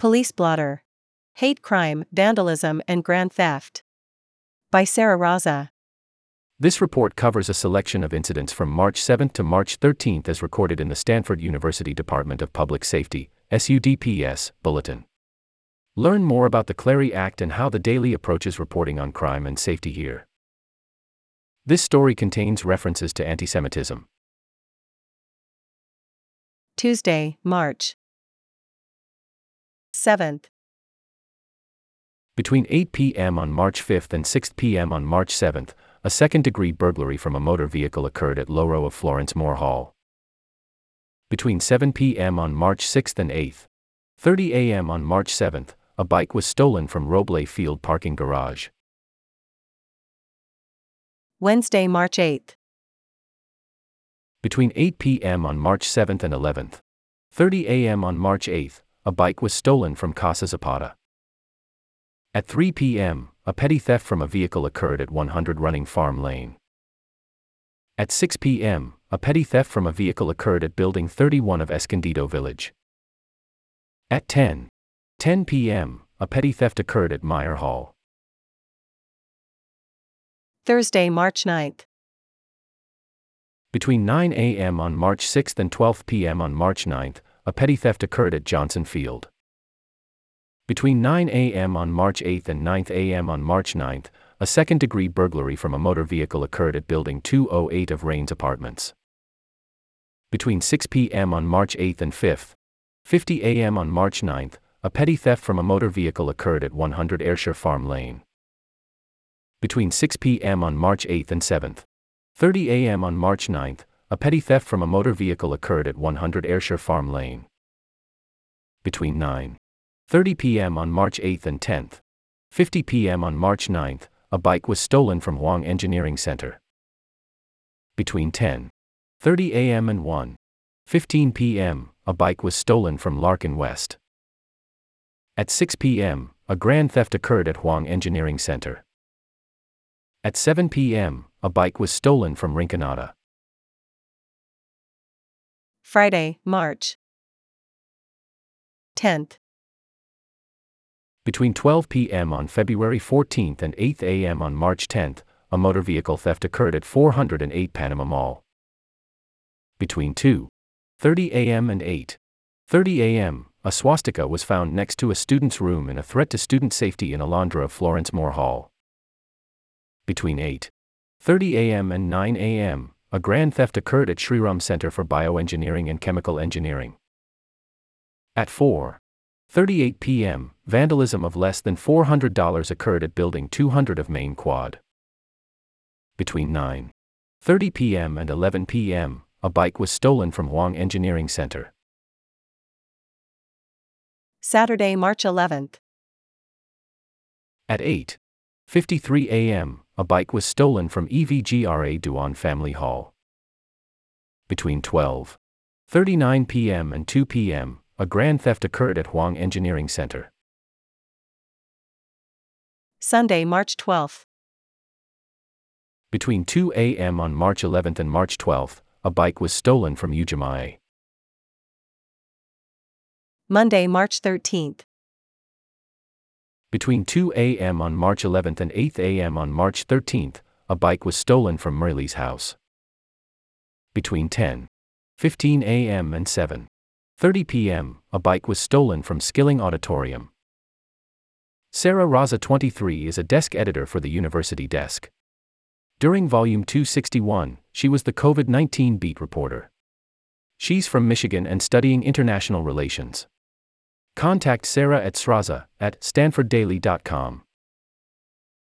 Police blotter. Hate crime, vandalism, and grand theft. By Sarah Raza. This report covers a selection of incidents from March 7 to March 13 as recorded in the Stanford University Department of Public Safety, SUDPS, Bulletin. Learn more about the Clery Act and how the daily approaches reporting on crime and safety here. This story contains references to anti Semitism. Tuesday, March 7th. Between 8 p.m. on March 5th and 6 p.m. on March 7th, a second degree burglary from a motor vehicle occurred at Loro of Florence Moore Hall. Between 7 p.m. on March 6th and 8th, 30 a.m. on March 7th, a bike was stolen from Roble Field parking garage. Wednesday, March 8th. Between 8 p.m. on March 7th and 11th, 30 a.m. on March 8, a bike was stolen from Casa Zapata. At 3 p.m., a petty theft from a vehicle occurred at 100 Running Farm Lane. At 6 p.m., a petty theft from a vehicle occurred at Building 31 of Escondido Village. At 10, 10 p.m., a petty theft occurred at Meyer Hall. Thursday, March 9th. Between 9 a.m. on March 6th and 12 p.m. on March 9, a petty theft occurred at Johnson Field. Between 9 a.m. on March 8 and 9 a.m. on March 9, a second degree burglary from a motor vehicle occurred at Building 208 of Rains Apartments. Between 6 p.m. on March 8 and 5, 50 a.m. on March 9, a petty theft from a motor vehicle occurred at 100 Ayrshire Farm Lane. Between 6 p.m. on March 8 and 7, 30 a.m. on March 9, a petty theft from a motor vehicle occurred at 100 Ayrshire Farm Lane. Between 9, 30 p.m. on March 8 and 10, 50 p.m. on March 9, a bike was stolen from Huang Engineering Center. Between 10, 30 a.m. and 1, 15 p.m., a bike was stolen from Larkin West. At 6 p.m., a grand theft occurred at Huang Engineering Center. At 7 p.m., a bike was stolen from Rinconada. Friday, March 10th. Between 12 p.m. on February 14th and 8 a.m. on March 10th, a motor vehicle theft occurred at 408 Panama Mall. Between 2:30 a.m. and 8:30 a.m., a swastika was found next to a student's room and a threat to student safety in Alondra of Florence Moore Hall. Between 8:30 a.m. and 9 a.m., a grand theft occurred at Shriram Center for Bioengineering and Chemical Engineering. At 4:38 p.m., vandalism of less than $400 occurred at Building 200 of Main Quad. Between 9:30 p.m. and 11 p.m., a bike was stolen from Huang Engineering Center. Saturday, March 11th. At 8:53 a.m., a bike was stolen from EVGRA Duan Family Hall. Between 12:39 p.m. and 2 p.m., a grand theft occurred at Huang Engineering Center. Sunday, March 12th. Between 2 a.m. on March 11th and March 12th, a bike was stolen from Ujamaa. Monday, March 13th. Between 2 a.m. on March 11th and 8 a.m. on March 13th, a bike was stolen from Murley's house. Between 10:15 a.m. and 7:30 p.m., a bike was stolen from Skilling Auditorium. Sarah Raza 23 is a desk editor for the University Desk. During Volume 261, she was the COVID 19 beat reporter. She's from Michigan and studying international relations. Contact Sarah at sraza at stanforddaily.com.